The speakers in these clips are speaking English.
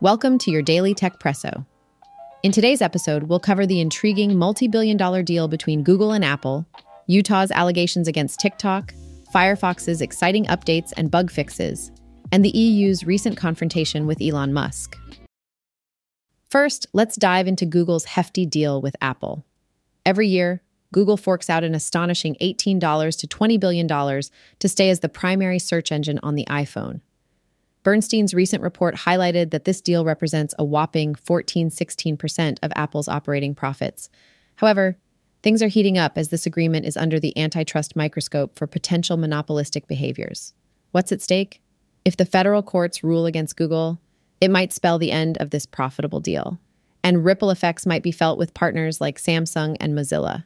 Welcome to your daily Techpresso. In today's episode, we'll cover the intriguing multi billion dollar deal between Google and Apple, Utah's allegations against TikTok, Firefox's exciting updates and bug fixes, and the EU's recent confrontation with Elon Musk. First, let's dive into Google's hefty deal with Apple. Every year, Google forks out an astonishing $18 to $20 billion to stay as the primary search engine on the iPhone. Bernstein's recent report highlighted that this deal represents a whopping 14 16% of Apple's operating profits. However, things are heating up as this agreement is under the antitrust microscope for potential monopolistic behaviors. What's at stake? If the federal courts rule against Google, it might spell the end of this profitable deal. And ripple effects might be felt with partners like Samsung and Mozilla.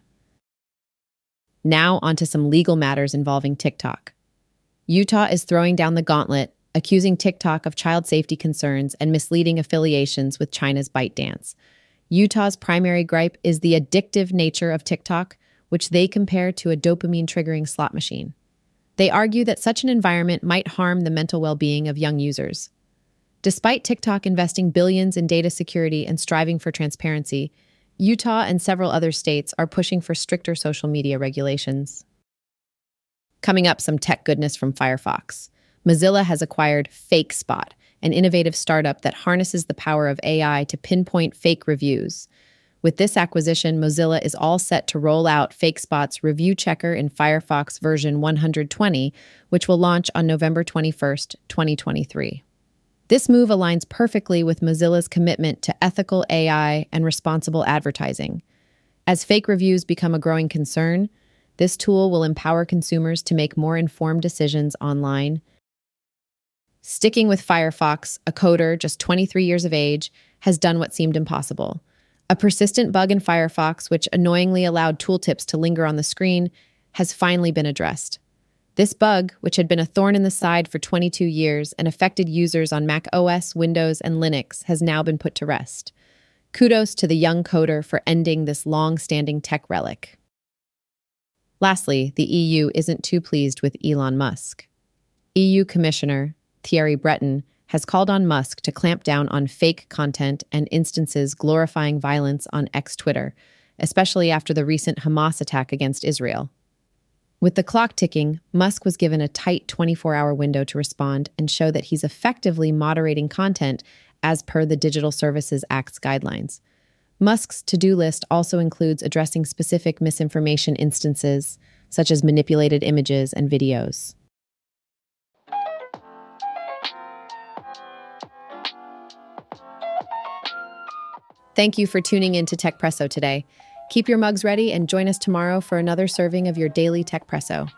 Now, onto some legal matters involving TikTok. Utah is throwing down the gauntlet accusing TikTok of child safety concerns and misleading affiliations with China's ByteDance. Utah's primary gripe is the addictive nature of TikTok, which they compare to a dopamine triggering slot machine. They argue that such an environment might harm the mental well being of young users. Despite TikTok investing billions in data security and striving for transparency, Utah and several other states are pushing for stricter social media regulations. Coming up, some tech goodness from Firefox. Mozilla has acquired FakeSpot, an innovative startup that harnesses the power of AI to pinpoint fake reviews. With this acquisition, Mozilla is all set to roll out FakeSpot's review checker in Firefox version 120, which will launch on November 21, 2023. This move aligns perfectly with Mozilla's commitment to ethical AI and responsible advertising. As fake reviews become a growing concern, this tool will empower consumers to make more informed decisions online Sticking with Firefox, a coder just 23 years of age has done what seemed impossible. A persistent bug in Firefox, which annoyingly allowed tooltips to linger on the screen, has finally been addressed. This bug, which had been a thorn in the side for 22 years and affected users on Mac OS, Windows, and Linux, has now been put to rest. Kudos to the young coder for ending this long standing tech relic. Lastly, the EU isn't too pleased with Elon Musk. EU Commissioner Thierry Breton, has called on Musk to clamp down on fake content and instances glorifying violence on X Twitter, especially after the recent Hamas attack against Israel. With the clock ticking, Musk was given a tight 24 hour window to respond and show that he's effectively moderating content as per the Digital Services Act's guidelines. Musk's to do list also includes addressing specific misinformation instances, such as manipulated images and videos. Thank you for tuning in to Techpresso today. Keep your mugs ready and join us tomorrow for another serving of your daily Techpresso.